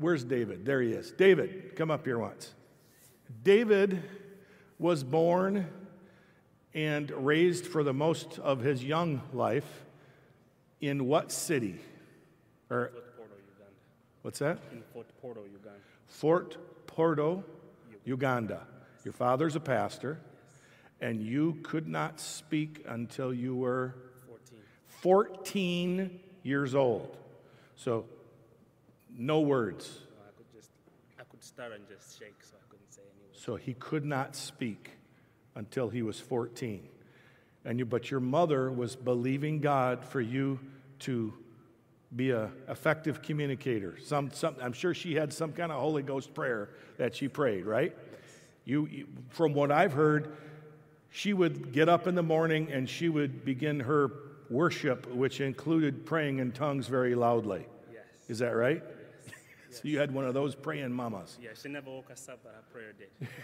where's David? There he is. David, come up here once. David was born and raised for the most of his young life in what city? Or Fort Portal, Uganda. what's that? In Fort Portal, Uganda. Fort Portal, Uganda. Your father's a pastor, and you could not speak until you were 14. 14 years old. So, no words. So I could just, I could start and just shake, so I couldn't say any words. So he could not speak until he was 14. And you, but your mother was believing God for you to be a effective communicator. Some, some, I'm sure she had some kind of Holy Ghost prayer that she prayed, right? You, you, from what I've heard, she would get up in the morning and she would begin her worship, which included praying in tongues very loudly. Yes. Is that right? So you had one of those praying mamas. Yeah, she never woke us up, but her prayer did.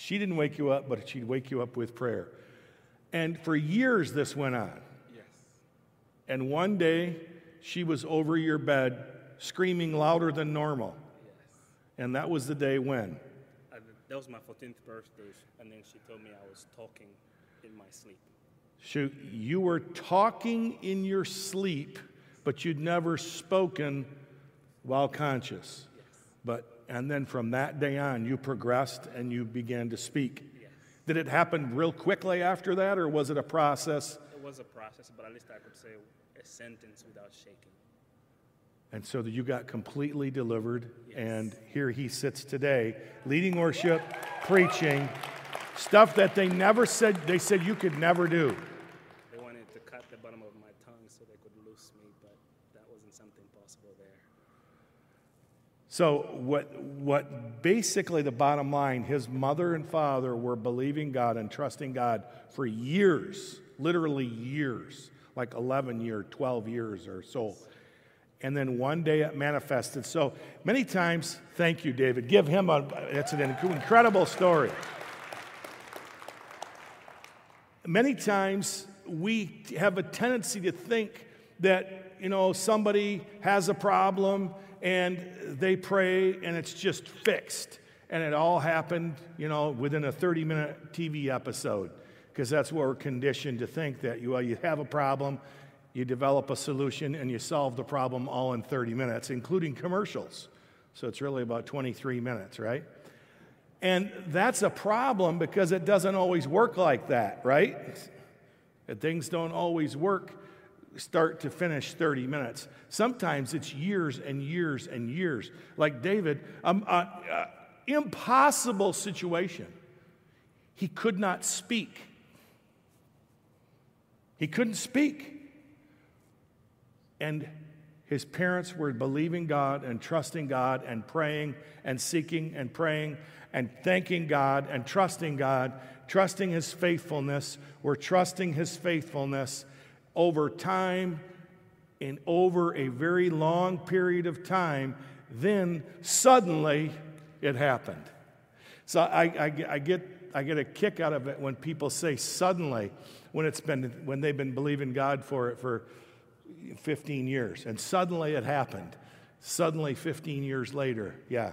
She didn't wake you up, but she'd wake you up with prayer. And for years this went on. yes. And one day she was over your bed screaming louder than normal. Yes. And that was the day when? Uh, that was my 14th birthday, and then she told me I was talking in my sleep. She, you were talking in your sleep, but you'd never spoken while conscious. Yes. But and then from that day on, you progressed and you began to speak. Yes. Did it happen real quickly after that, or was it a process? It was a process, but at least I could say a sentence without shaking. And so that you got completely delivered, Yes. and here he sits today, leading worship, preaching, stuff that they never said, they said you could never do. They wanted to cut the bottom of my tongue so they could loose me, but that wasn't something possible there. So, what, what basically the bottom line, his mother and father were believing God and trusting God for years, literally years, like 11 years, 12 years or so. And then one day it manifested. So many times, thank you, David. Give him a, it's an incredible story. Many times we have a tendency to think that, you know, somebody has a problem and they pray and it's just fixed. And it all happened, you know, within a 30 minute TV episode. Because that's what we're conditioned to think that you, well, you have a problem, you develop a solution, and you solve the problem all in 30 minutes, including commercials. So it's really about 23 minutes, right? And that's a problem because it doesn't always work like that, right? Things don't always work start to finish 30 minutes. Sometimes it's years and years and years. Like David, um, uh, uh, impossible situation. He could not speak. He couldn't speak. And his parents were believing God and trusting God and praying and seeking and praying and thanking God and trusting God, trusting his faithfulness. We're trusting his faithfulness over time and over a very long period of time. Then suddenly it happened. So I, I, I get, I get a kick out of it when people say suddenly when, it's been, when they've been believing God for it for 15 years. And suddenly it happened. Suddenly, 15 years later, yeah.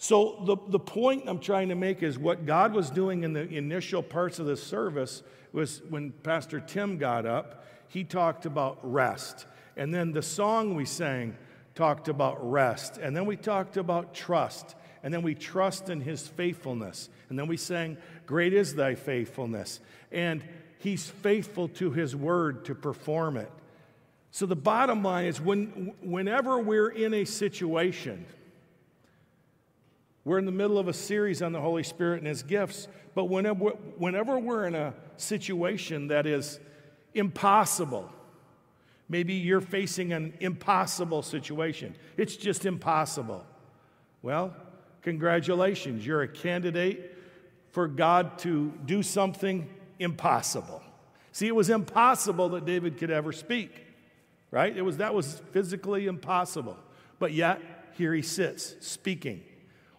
So, the, the point I'm trying to make is what God was doing in the initial parts of the service was when Pastor Tim got up, he talked about rest. And then the song we sang talked about rest. And then we talked about trust. And then we trust in his faithfulness. And then we sang, Great is thy faithfulness. And he's faithful to his word to perform it. So the bottom line is when, whenever we're in a situation, we're in the middle of a series on the Holy Spirit and his gifts, but whenever, whenever we're in a situation that is impossible, maybe you're facing an impossible situation, it's just impossible. Well, congratulations, you're a candidate for God to do something impossible. See, it was impossible that David could ever speak, right? It was, that was physically impossible. But yet, here he sits speaking.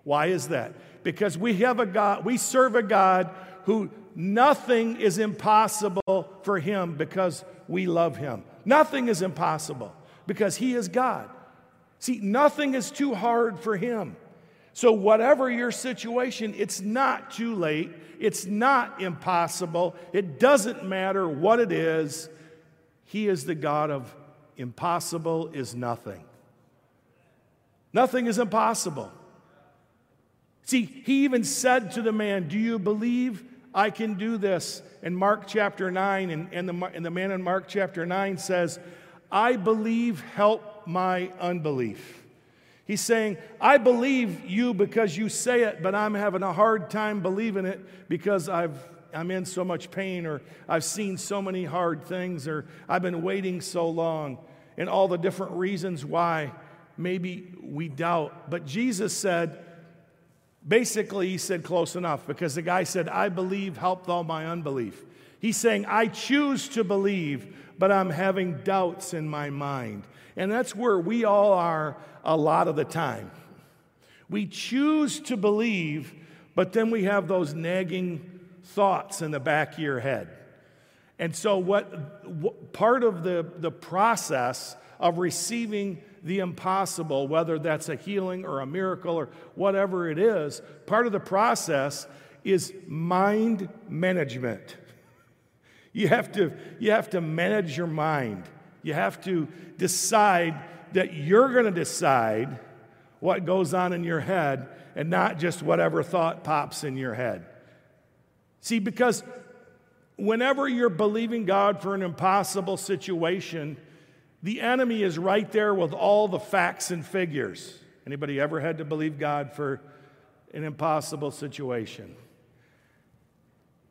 Why is that? Because we have a God, we serve a God who nothing is impossible for him because we love him. Nothing is impossible because he is God. See, nothing is too hard for Him. So, whatever your situation, it's not too late. It's not impossible. It doesn't matter what it is. He is the God of impossible is nothing. Nothing is impossible. See, he even said to the man, Do you believe I can do this? In Mark chapter 9, and, and, the, and the man in Mark chapter 9 says, I believe, help my unbelief. He's saying, I believe you because you say it, but I'm having a hard time believing it because I've, I'm in so much pain, or I've seen so many hard things, or I've been waiting so long, and all the different reasons why maybe we doubt. But Jesus said, basically, he said close enough because the guy said, I believe, help thou my unbelief. He's saying, I choose to believe, but I'm having doubts in my mind. And that's where we all are a lot of the time. We choose to believe, but then we have those nagging thoughts in the back of your head. And so, what, what, part of the, the process of receiving the impossible, whether that's a healing or a miracle or whatever it is, part of the process is mind management. You have to, you have to manage your mind. You have to decide that you're going to decide what goes on in your head and not just whatever thought pops in your head. See, because whenever you're believing God for an impossible situation, the enemy is right there with all the facts and figures. Anybody ever had to believe God for an impossible situation?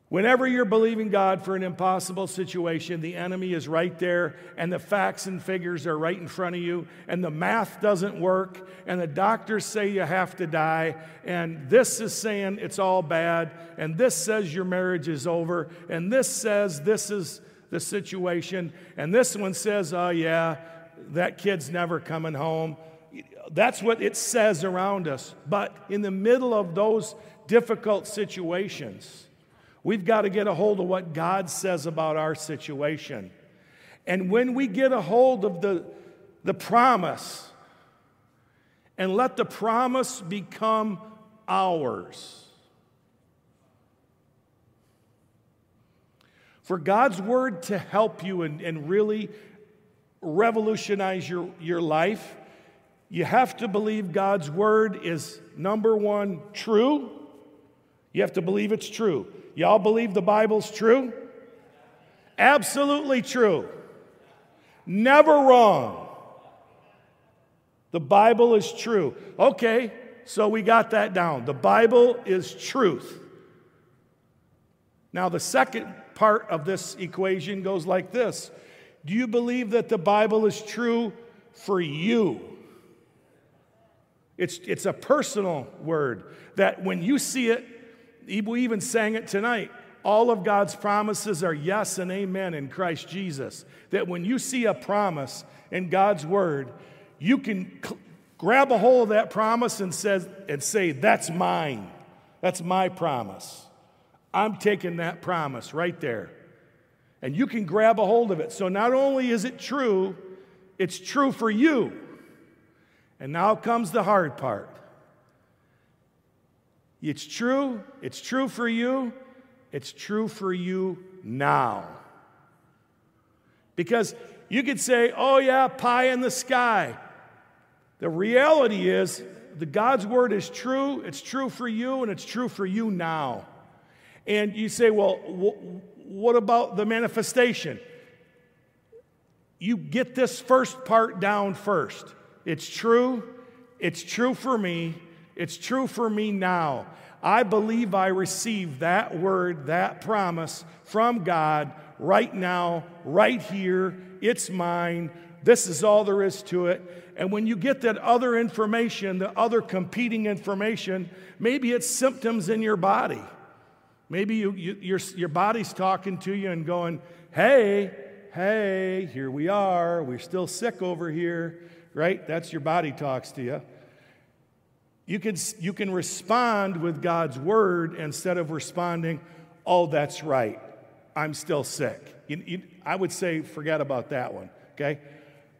Whenever you're believing God for an impossible situation, the enemy is right there, and the facts and figures are right in front of you, and the math doesn't work, and the doctors say you have to die, and this is saying it's all bad, and this says your marriage is over, and this says this is the situation, and this one says, oh, yeah, that kid's never coming home. That's what it says around us. But in the middle of those difficult situations, We've got to get a hold of what God says about our situation. And when we get a hold of the, the promise and let the promise become ours. For God's word to help you and, and really revolutionize your, your life, you have to believe God's word is number one, true. You have to believe it's true. Y'all believe the Bible's true? Absolutely true. Never wrong. The Bible is true. Okay, so we got that down. The Bible is truth. Now, the second part of this equation goes like this Do you believe that the Bible is true for you? It's, it's a personal word that when you see it, we even sang it tonight. All of God's promises are yes and amen in Christ Jesus. That when you see a promise in God's word, you can cl- grab a hold of that promise and, says, and say, That's mine. That's my promise. I'm taking that promise right there. And you can grab a hold of it. So not only is it true, it's true for you. And now comes the hard part. It's true. It's true for you. It's true for you now. Because you could say, oh, yeah, pie in the sky. The reality is, the God's word is true. It's true for you, and it's true for you now. And you say, well, wh- what about the manifestation? You get this first part down first. It's true. It's true for me. It's true for me now. I believe I receive that word, that promise from God right now, right here. It's mine. This is all there is to it. And when you get that other information, the other competing information, maybe it's symptoms in your body. Maybe you, you, your, your body's talking to you and going, hey, hey, here we are. We're still sick over here, right? That's your body talks to you. You can, you can respond with God's word instead of responding, oh, that's right, I'm still sick. You, you, I would say, forget about that one, okay?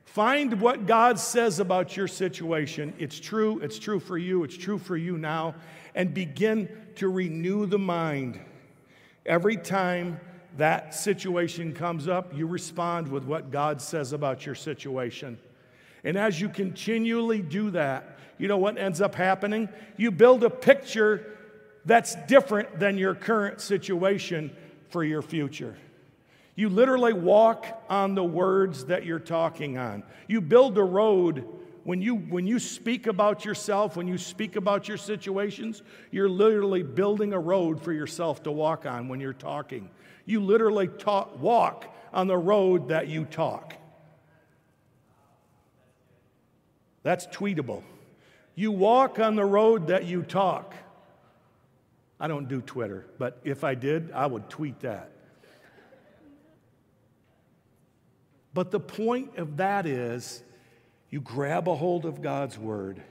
Find what God says about your situation. It's true, it's true for you, it's true for you now, and begin to renew the mind. Every time that situation comes up, you respond with what God says about your situation. And as you continually do that, you know what ends up happening? You build a picture that's different than your current situation for your future. You literally walk on the words that you're talking on. You build a road. When you, when you speak about yourself, when you speak about your situations, you're literally building a road for yourself to walk on when you're talking. You literally talk, walk on the road that you talk. That's tweetable. You walk on the road that you talk. I don't do Twitter, but if I did, I would tweet that. But the point of that is you grab a hold of God's word,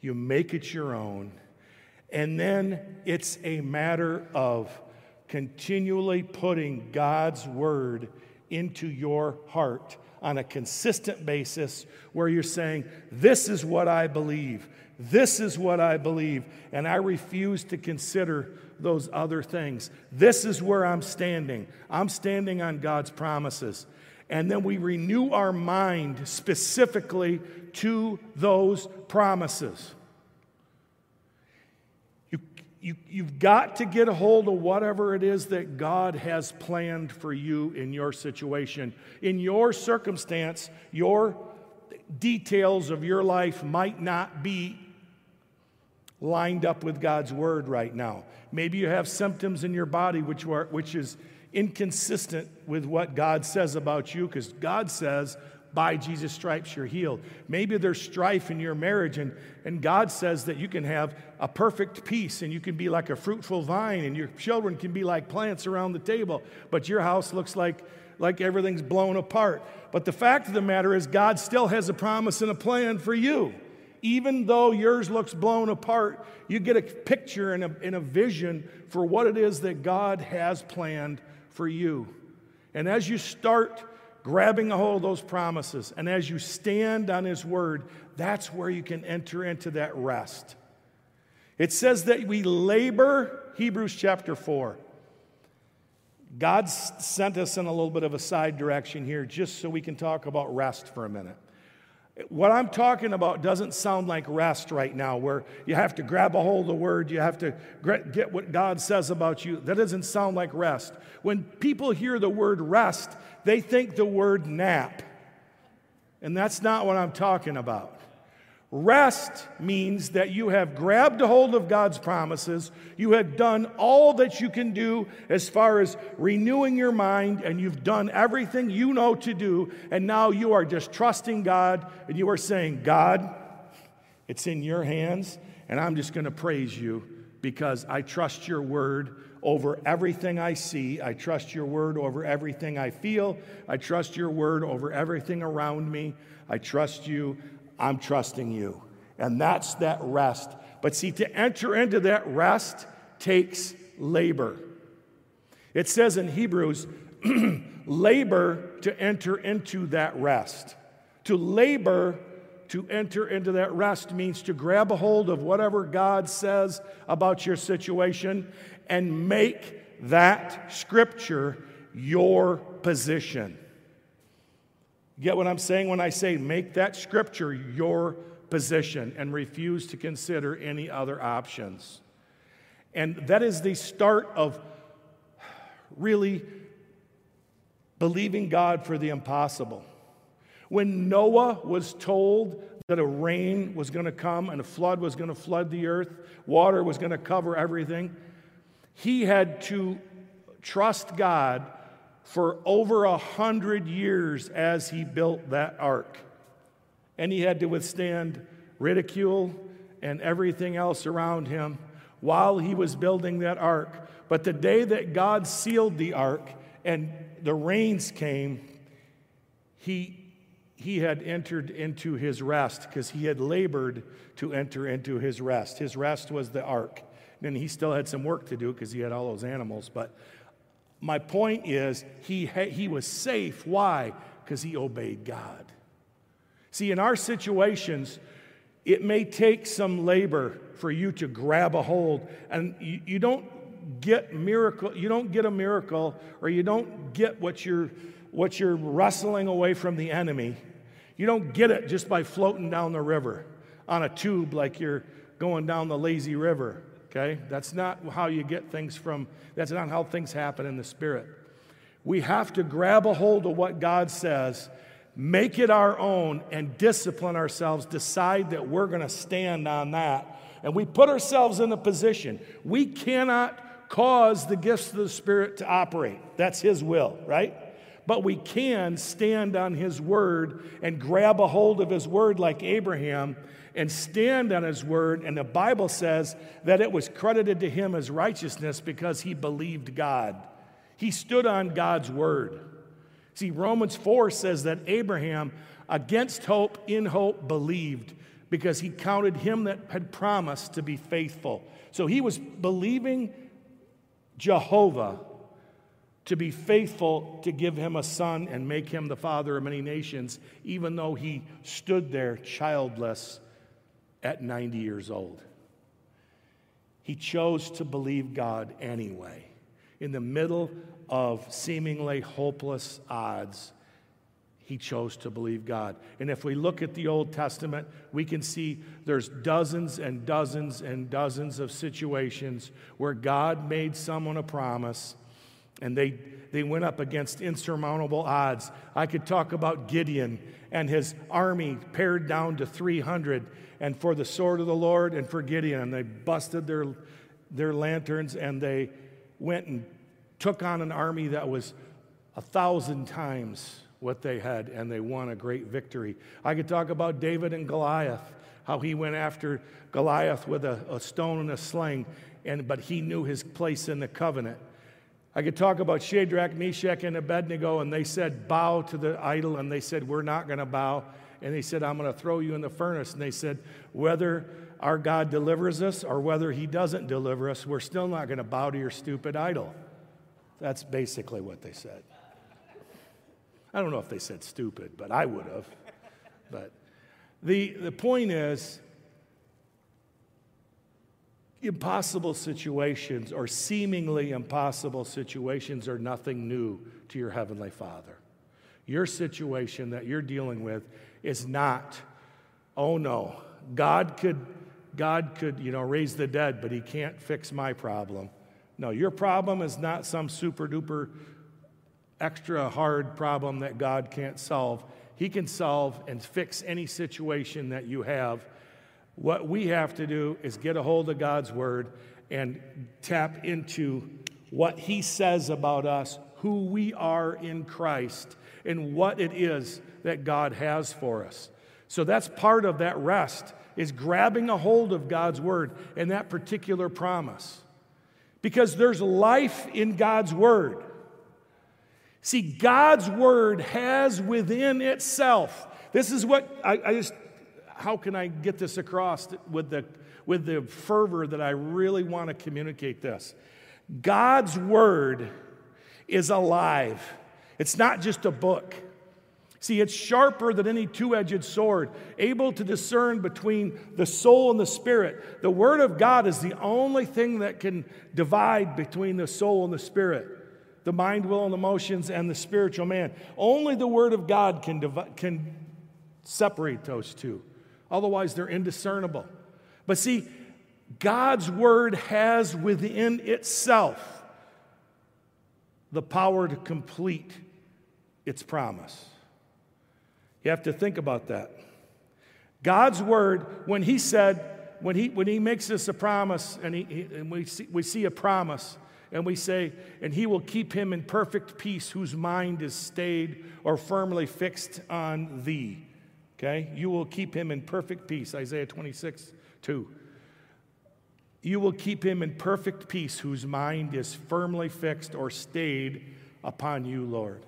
you make it your own, and then it's a matter of continually putting God's word into your heart on a consistent basis where you're saying, This is what I believe. This is what I believe. And I refuse to consider those other things. This is where I'm standing. I'm standing on God's promises and then we renew our mind specifically to those promises. You, you, you've got to get a hold of whatever it is that God has planned for you in your situation. In your circumstance, your details of your life might not be lined up with God's word right now. Maybe you have symptoms in your body which, are, which is inconsistent with what God says about you because God says, by Jesus' stripes, you're healed. Maybe there's strife in your marriage, and, and God says that you can have a perfect peace and you can be like a fruitful vine, and your children can be like plants around the table, but your house looks like, like everything's blown apart. But the fact of the matter is, God still has a promise and a plan for you. Even though yours looks blown apart, you get a picture and a, and a vision for what it is that God has planned for you. And as you start grabbing a hold of those promises, and as you stand on His word, that's where you can enter into that rest. It says that we labor, Hebrews chapter 4. God sent us in a little bit of a side direction here just so we can talk about rest for a minute. What I'm talking about doesn't sound like rest right now, where you have to grab a hold of the word, you have to get what God says about you. That doesn't sound like rest. When people hear the word rest, they think the word nap. And that's not what I'm talking about. Rest means that you have grabbed a hold of God's promises. You have done all that you can do as far as renewing your mind, and you've done everything you know to do. And now you are just trusting God, and you are saying, God, it's in your hands, and I'm just going to praise you because I trust your word over everything I see. I trust your word over everything I feel. I trust your word over everything around me. I trust you. I'm trusting you. And that's that rest. But see, to enter into that rest takes labor. It says in Hebrews, labor to enter into that rest. To labor to enter into that rest means to grab a hold of whatever God says about your situation and make that scripture your position. Get what I'm saying when I say make that scripture your position and refuse to consider any other options. And that is the start of really believing God for the impossible. When Noah was told that a rain was going to come and a flood was going to flood the earth, water was going to cover everything, he had to trust God for over a hundred years as he built that ark. And he had to withstand ridicule and everything else around him while he was building that ark. But the day that God sealed the ark and the rains came, he, he had entered into his rest because he had labored to enter into his rest. His rest was the ark. And he still had some work to do because he had all those animals, but my point is, he, he was safe. Why? Because he obeyed God. See, in our situations, it may take some labor for you to grab a hold, and you, you don't get miracle you don't get a miracle or you don't get what you're what you're wrestling away from the enemy you don't get it just by floating down the river on a tube like you're going down the lazy river okay that's not how you get things from that's not how things happen in the spirit we have to grab a hold of what god says make it our own and discipline ourselves decide that we're going to stand on that and we put ourselves in a position we cannot cause the gifts of the Spirit to operate. That's His will, right? But we can stand on His word and grab a hold of His word like Abraham and stand on His word. And the Bible says that it was credited to him as righteousness because he believed God. He stood on God's word. See, Romans 4 says that Abraham, against hope, in hope, believed because he counted him that had promised to be faithful. So he was believing Jehovah to be faithful to give him a son and make him the father of many nations, even though he stood there childless at 90 years old. He chose to believe God anyway. In the middle of seemingly hopeless odds, he chose to believe God. And if we look at the Old Testament, we can see there's dozens and dozens and dozens of situations where God made someone a promise and they, they went up against insurmountable odds. I could talk about Gideon and his army pared down to 300, and for the sword of the Lord and for Gideon, and they busted their, their lanterns and they went and took on an army that was a thousand times what they had, and they won a great victory. I could talk about David and Goliath, how he went after Goliath with a, a stone and a sling, and, but he knew his place in the covenant. I could talk about Shadrach, Meshach, and Abednego, and they said, Bow to the idol, and they said, We're not going to bow. And they said, I'm going to throw you in the furnace. And they said, Whether our God delivers us or whether he doesn't deliver us, we're still not going to bow to your stupid idol. That's basically what they said. I don't know if they said stupid, but I would have. but the, the point is, impossible situations or seemingly impossible situations are nothing new to your Heavenly Father. Your situation that you're dealing with is not, oh no, God could, God could, you know, raise the dead, but he can't fix my problem. No, your problem is not some super duper extra hard problem that God can't solve. He can solve and fix any situation that you have. What we have to do is get a hold of God's word and tap into what He says about us, who we are in Christ, and what it is that God has for us. So that's part of that rest is grabbing a hold of God's word and that particular promise. Because there's life in God's word. See, God's word has within itself, this is what I, I, just, how can I get this across with the, with the fervor that I really want to communicate this? God's word is alive, it's not just a book. See, it's sharper than any two edged sword, able to discern between the soul and the spirit. The Word of God is the only thing that can divide between the soul and the spirit the mind, will, and emotions, and the spiritual man. Only the Word of God can, div- can separate those two. Otherwise, they're indiscernible. But see, God's Word has within itself the power to complete its promise. You have to think about that. God's Word, when He said, when He, when he makes us a promise, and, he, and we, see, we see a promise, and we say, and he will keep him in perfect peace whose mind is stayed or firmly fixed on thee. Okay? You will keep him in perfect peace. Isaiah 26, 2. You will keep him in perfect peace whose mind is firmly fixed or stayed upon you, Lord.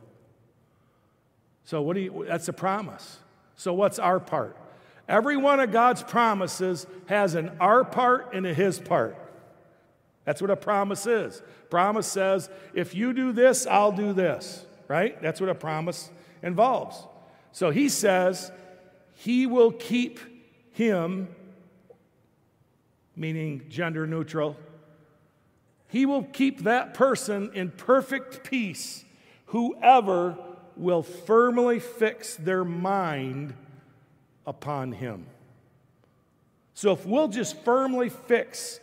So, what do you, that's a promise. So, what's our part? Every one of God's promises has an our part and a his part. That's what a promise is. Promise says, if you do this, I'll do this, right? That's what a promise involves. So he says, He will keep him, meaning gender neutral, he will keep that person in perfect peace, whoever will firmly fix their mind upon him. So if we'll just firmly fix,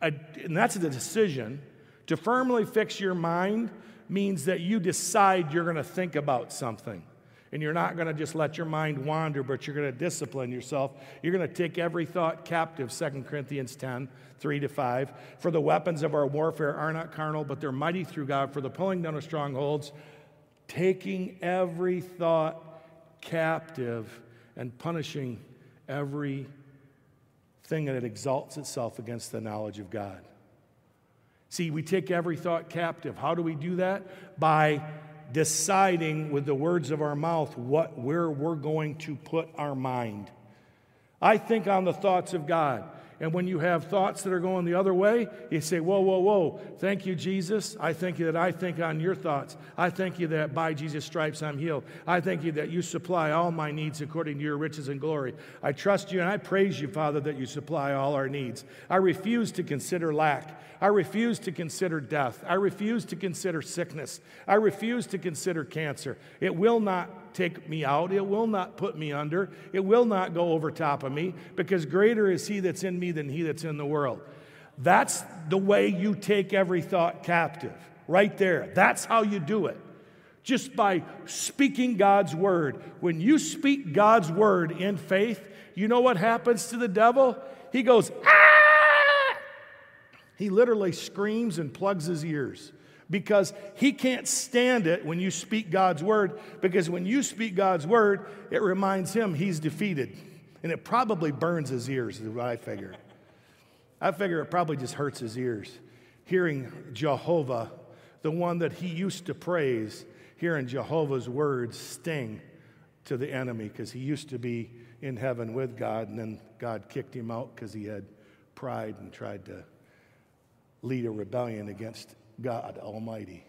a, and that's the decision, to firmly fix your mind means that you decide you're going to think about something. And you're not going to just let your mind wander, but you're going to discipline yourself. You're going to take every thought captive, 2 Corinthians 10, 3 to 5. For the weapons of our warfare are not carnal, but they're mighty through God for the pulling down of strongholds, taking every thought captive and punishing every thing that exalts itself against the knowledge of God. See, we take every thought captive. How do we do that? By deciding with the words of our mouth what where we're going to put our mind. I think on the thoughts of God. And when you have thoughts that are going the other way, you say, Whoa, whoa, whoa. Thank you, Jesus. I thank you that I think on your thoughts. I thank you that by Jesus' stripes I'm healed. I thank you that you supply all my needs according to your riches and glory. I trust you and I praise you, Father, that you supply all our needs. I refuse to consider lack. I refuse to consider death. I refuse to consider sickness. I refuse to consider cancer. It will not take me out. It will not put me under. It will not go over top of me because greater is He that's in me than He that's in the world. That's the way you take every thought captive, right there. That's how you do it. Just by speaking God's word. When you speak God's word in faith, you know what happens to the devil? He goes, ah! He literally screams and plugs his ears because he can't stand it when you speak God's word. Because when you speak God's word, it reminds him he's defeated. And it probably burns his ears, is what I figure. I figure it probably just hurts his ears. Hearing Jehovah, the one that he used to praise, hearing Jehovah's words sting to the enemy because he used to be in heaven with God, and then God kicked him out because he had pride and tried to lead a rebellion against God Almighty.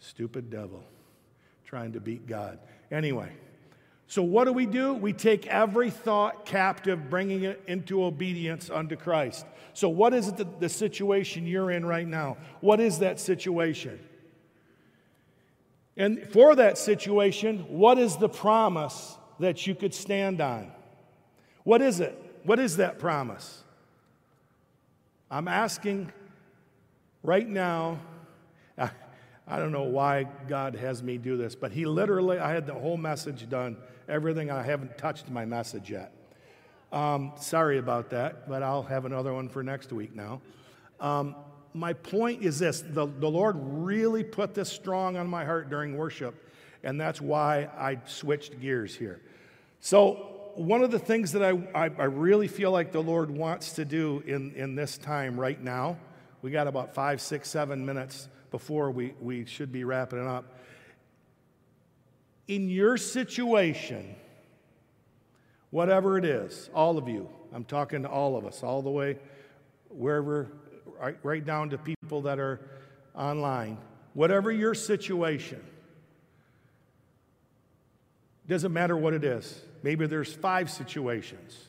Stupid devil trying to beat God. Anyway, so what do we do? We take every thought captive, bringing it into obedience unto Christ. So, what is the, the situation you're in right now? What is that situation? And for that situation, what is the promise that you could stand on? What is it? What is that promise? I'm asking Right now, I don't know why God has me do this, but He literally, I had the whole message done, everything. I haven't touched my message yet. Um, sorry about that, but I'll have another one for next week now. Um, my point is this the, the Lord really put this strong on my heart during worship, and that's why I switched gears here. So, one of the things that I, I, I really feel like the Lord wants to do in, in this time right now we got about five, six, seven minutes before we, we should be wrapping it up. In your situation, whatever it is, all of you, I'm talking to all of us, all the way wherever, right, right down to people that are online, whatever your situation, doesn't matter what it is. Maybe there's five situations.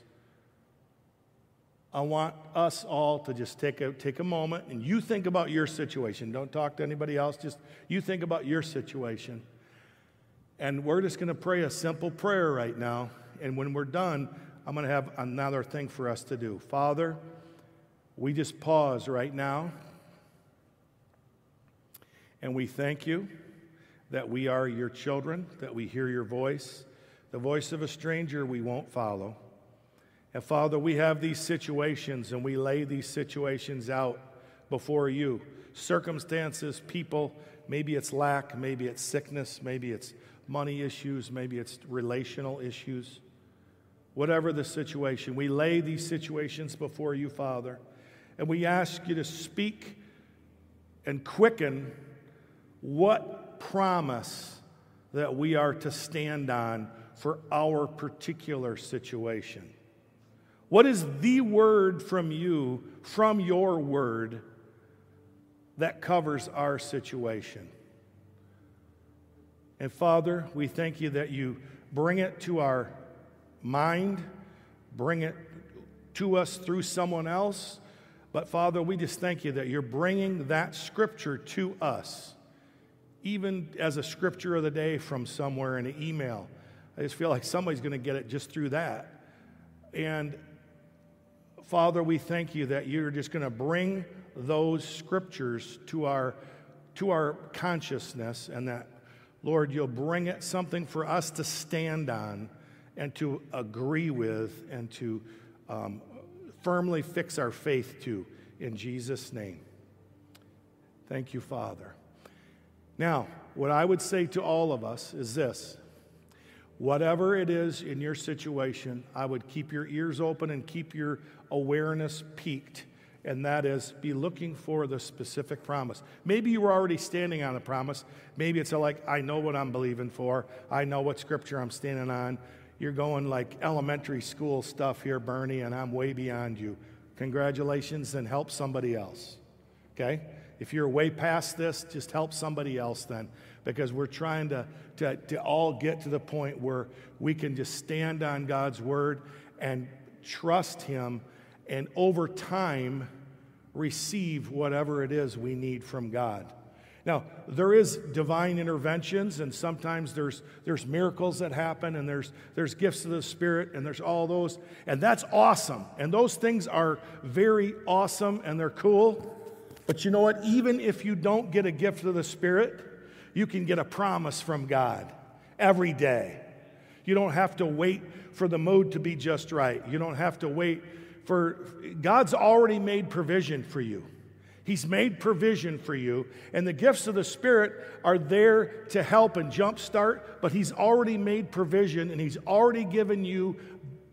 I want us all to just take a, take a moment and you think about your situation. Don't talk to anybody else, just you think about your situation. And we're just going to pray a simple prayer right now. And when we're done, I'm going to have another thing for us to do. Father, we just pause right now and we thank you that we are your children, that we hear your voice. The voice of a stranger we won't follow. And Father, we have these situations and we lay these situations out before you. Circumstances, people, maybe it's lack, maybe it's sickness, maybe it's money issues, maybe it's relational issues. Whatever the situation, we lay these situations before you, Father, and we ask you to speak and quicken what promise that we are to stand on for our particular situation. What is the word from you, from your word, that covers our situation? And Father, we thank you that you bring it to our mind, bring it to us through someone else. But Father, we just thank you that you're bringing that scripture to us, even as a scripture of the day from somewhere in an email. I just feel like somebody's going to get it just through that. And Father, we thank you that you're just going to bring those scriptures to our, to our consciousness and that, Lord, you'll bring it something for us to stand on and to agree with and to um, firmly fix our faith to in Jesus' name. Thank you, Father. Now, what I would say to all of us is this whatever it is in your situation, I would keep your ears open and keep your awareness peaked. And that is, be looking for the specific promise. Maybe you were already standing on the promise. Maybe it's like, I know what I'm believing for. I know what scripture I'm standing on. You're going like elementary school stuff here, Bernie, and I'm way beyond you. Congratulations, and help somebody else. Okay? If you're way past this, just help somebody else then, because we're trying to, to, to all get to the point where we can just stand on God's word and trust Him, and over time, receive whatever it is we need from God. Now, there is divine interventions, and sometimes there's, there's miracles that happen, and there's, there's gifts of the Spirit, and there's all those. And that's awesome. And those things are very awesome, and they're cool. But you know what? Even if you don't get a gift of the Spirit, you can get a promise from God every day. You don't have to wait for the mood to be just right. You don't have to wait for God's already made provision for you. He's made provision for you, and the gifts of the Spirit are there to help and jumpstart, but He's already made provision and He's already given you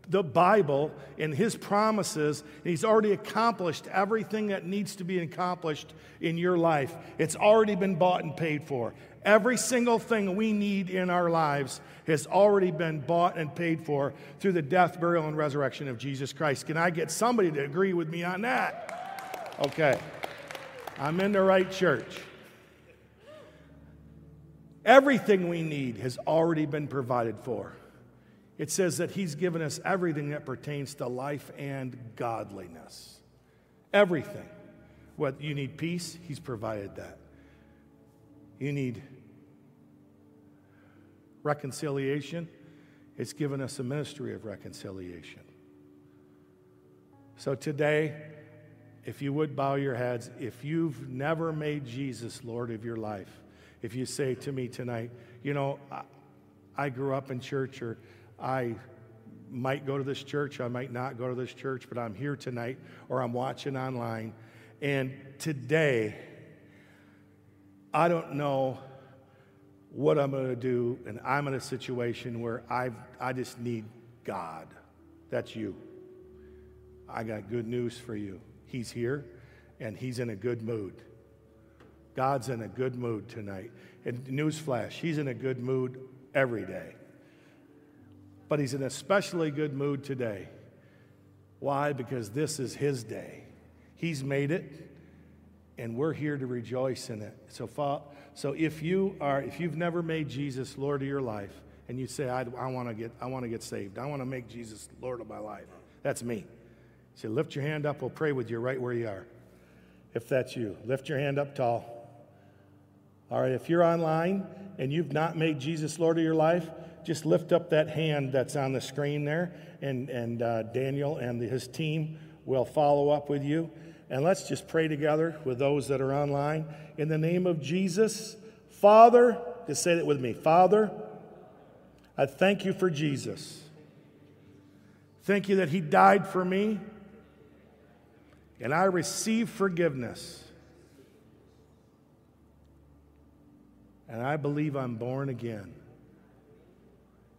the Bible and His promises, and He's already accomplished everything that needs to be accomplished in your life. It's already been bought and paid for. Every single thing we need in our lives has already been bought and paid for through the death, burial, and resurrection of Jesus Christ. Can I get somebody to agree with me on that? Okay. I'm in the right church. Everything we need has already been provided for. It says that He's given us everything that pertains to life and godliness. Everything. What you need peace, He's provided that. You need reconciliation, it's given us a ministry of reconciliation. So today, if you would bow your heads, if you've never made Jesus Lord of your life, if you say to me tonight, you know, I, I grew up in church or I might go to this church, I might not go to this church, but I'm here tonight or I'm watching online. And today, I don't know what I'm going to do, and I'm in a situation where i I just need God. That's you. I got good news for you. He's here and he's in a good mood. God's in a good mood tonight. And newsflash, he's in a good mood every day. But he's in especially good mood today. Why? Because this is his day. He's made it, and we're here to rejoice in it. So, so if you are, if you've never made Jesus Lord of your life, and you say, I, I want to get, I want to get saved. I want to make Jesus Lord of my life. That's me. Say, lift your hand up. We'll pray with you right where you are. If that's you, lift your hand up tall. All right, if you're online and you've not made Jesus Lord of your life, just lift up that hand that's on the screen there, and, and uh, Daniel and his team will follow up with you. And let's just pray together with those that are online. In the name of Jesus, Father, just say that with me Father, I thank you for Jesus. Thank you that he died for me and I receive forgiveness. And I believe I'm born again.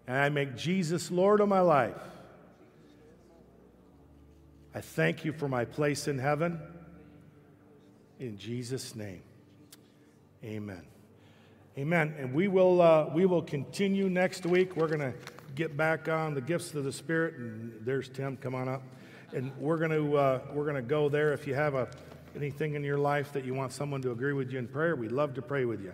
And I make Jesus Lord of my life. I thank you for my place in heaven. In Jesus' name, amen. Amen. And we will, uh, we will continue next week. We're going to get back on the gifts of the Spirit. And there's Tim. Come on up and we're going to uh, we're going to go there. If you have a anything in your life that you want someone to agree with you in prayer, we'd love to pray with you.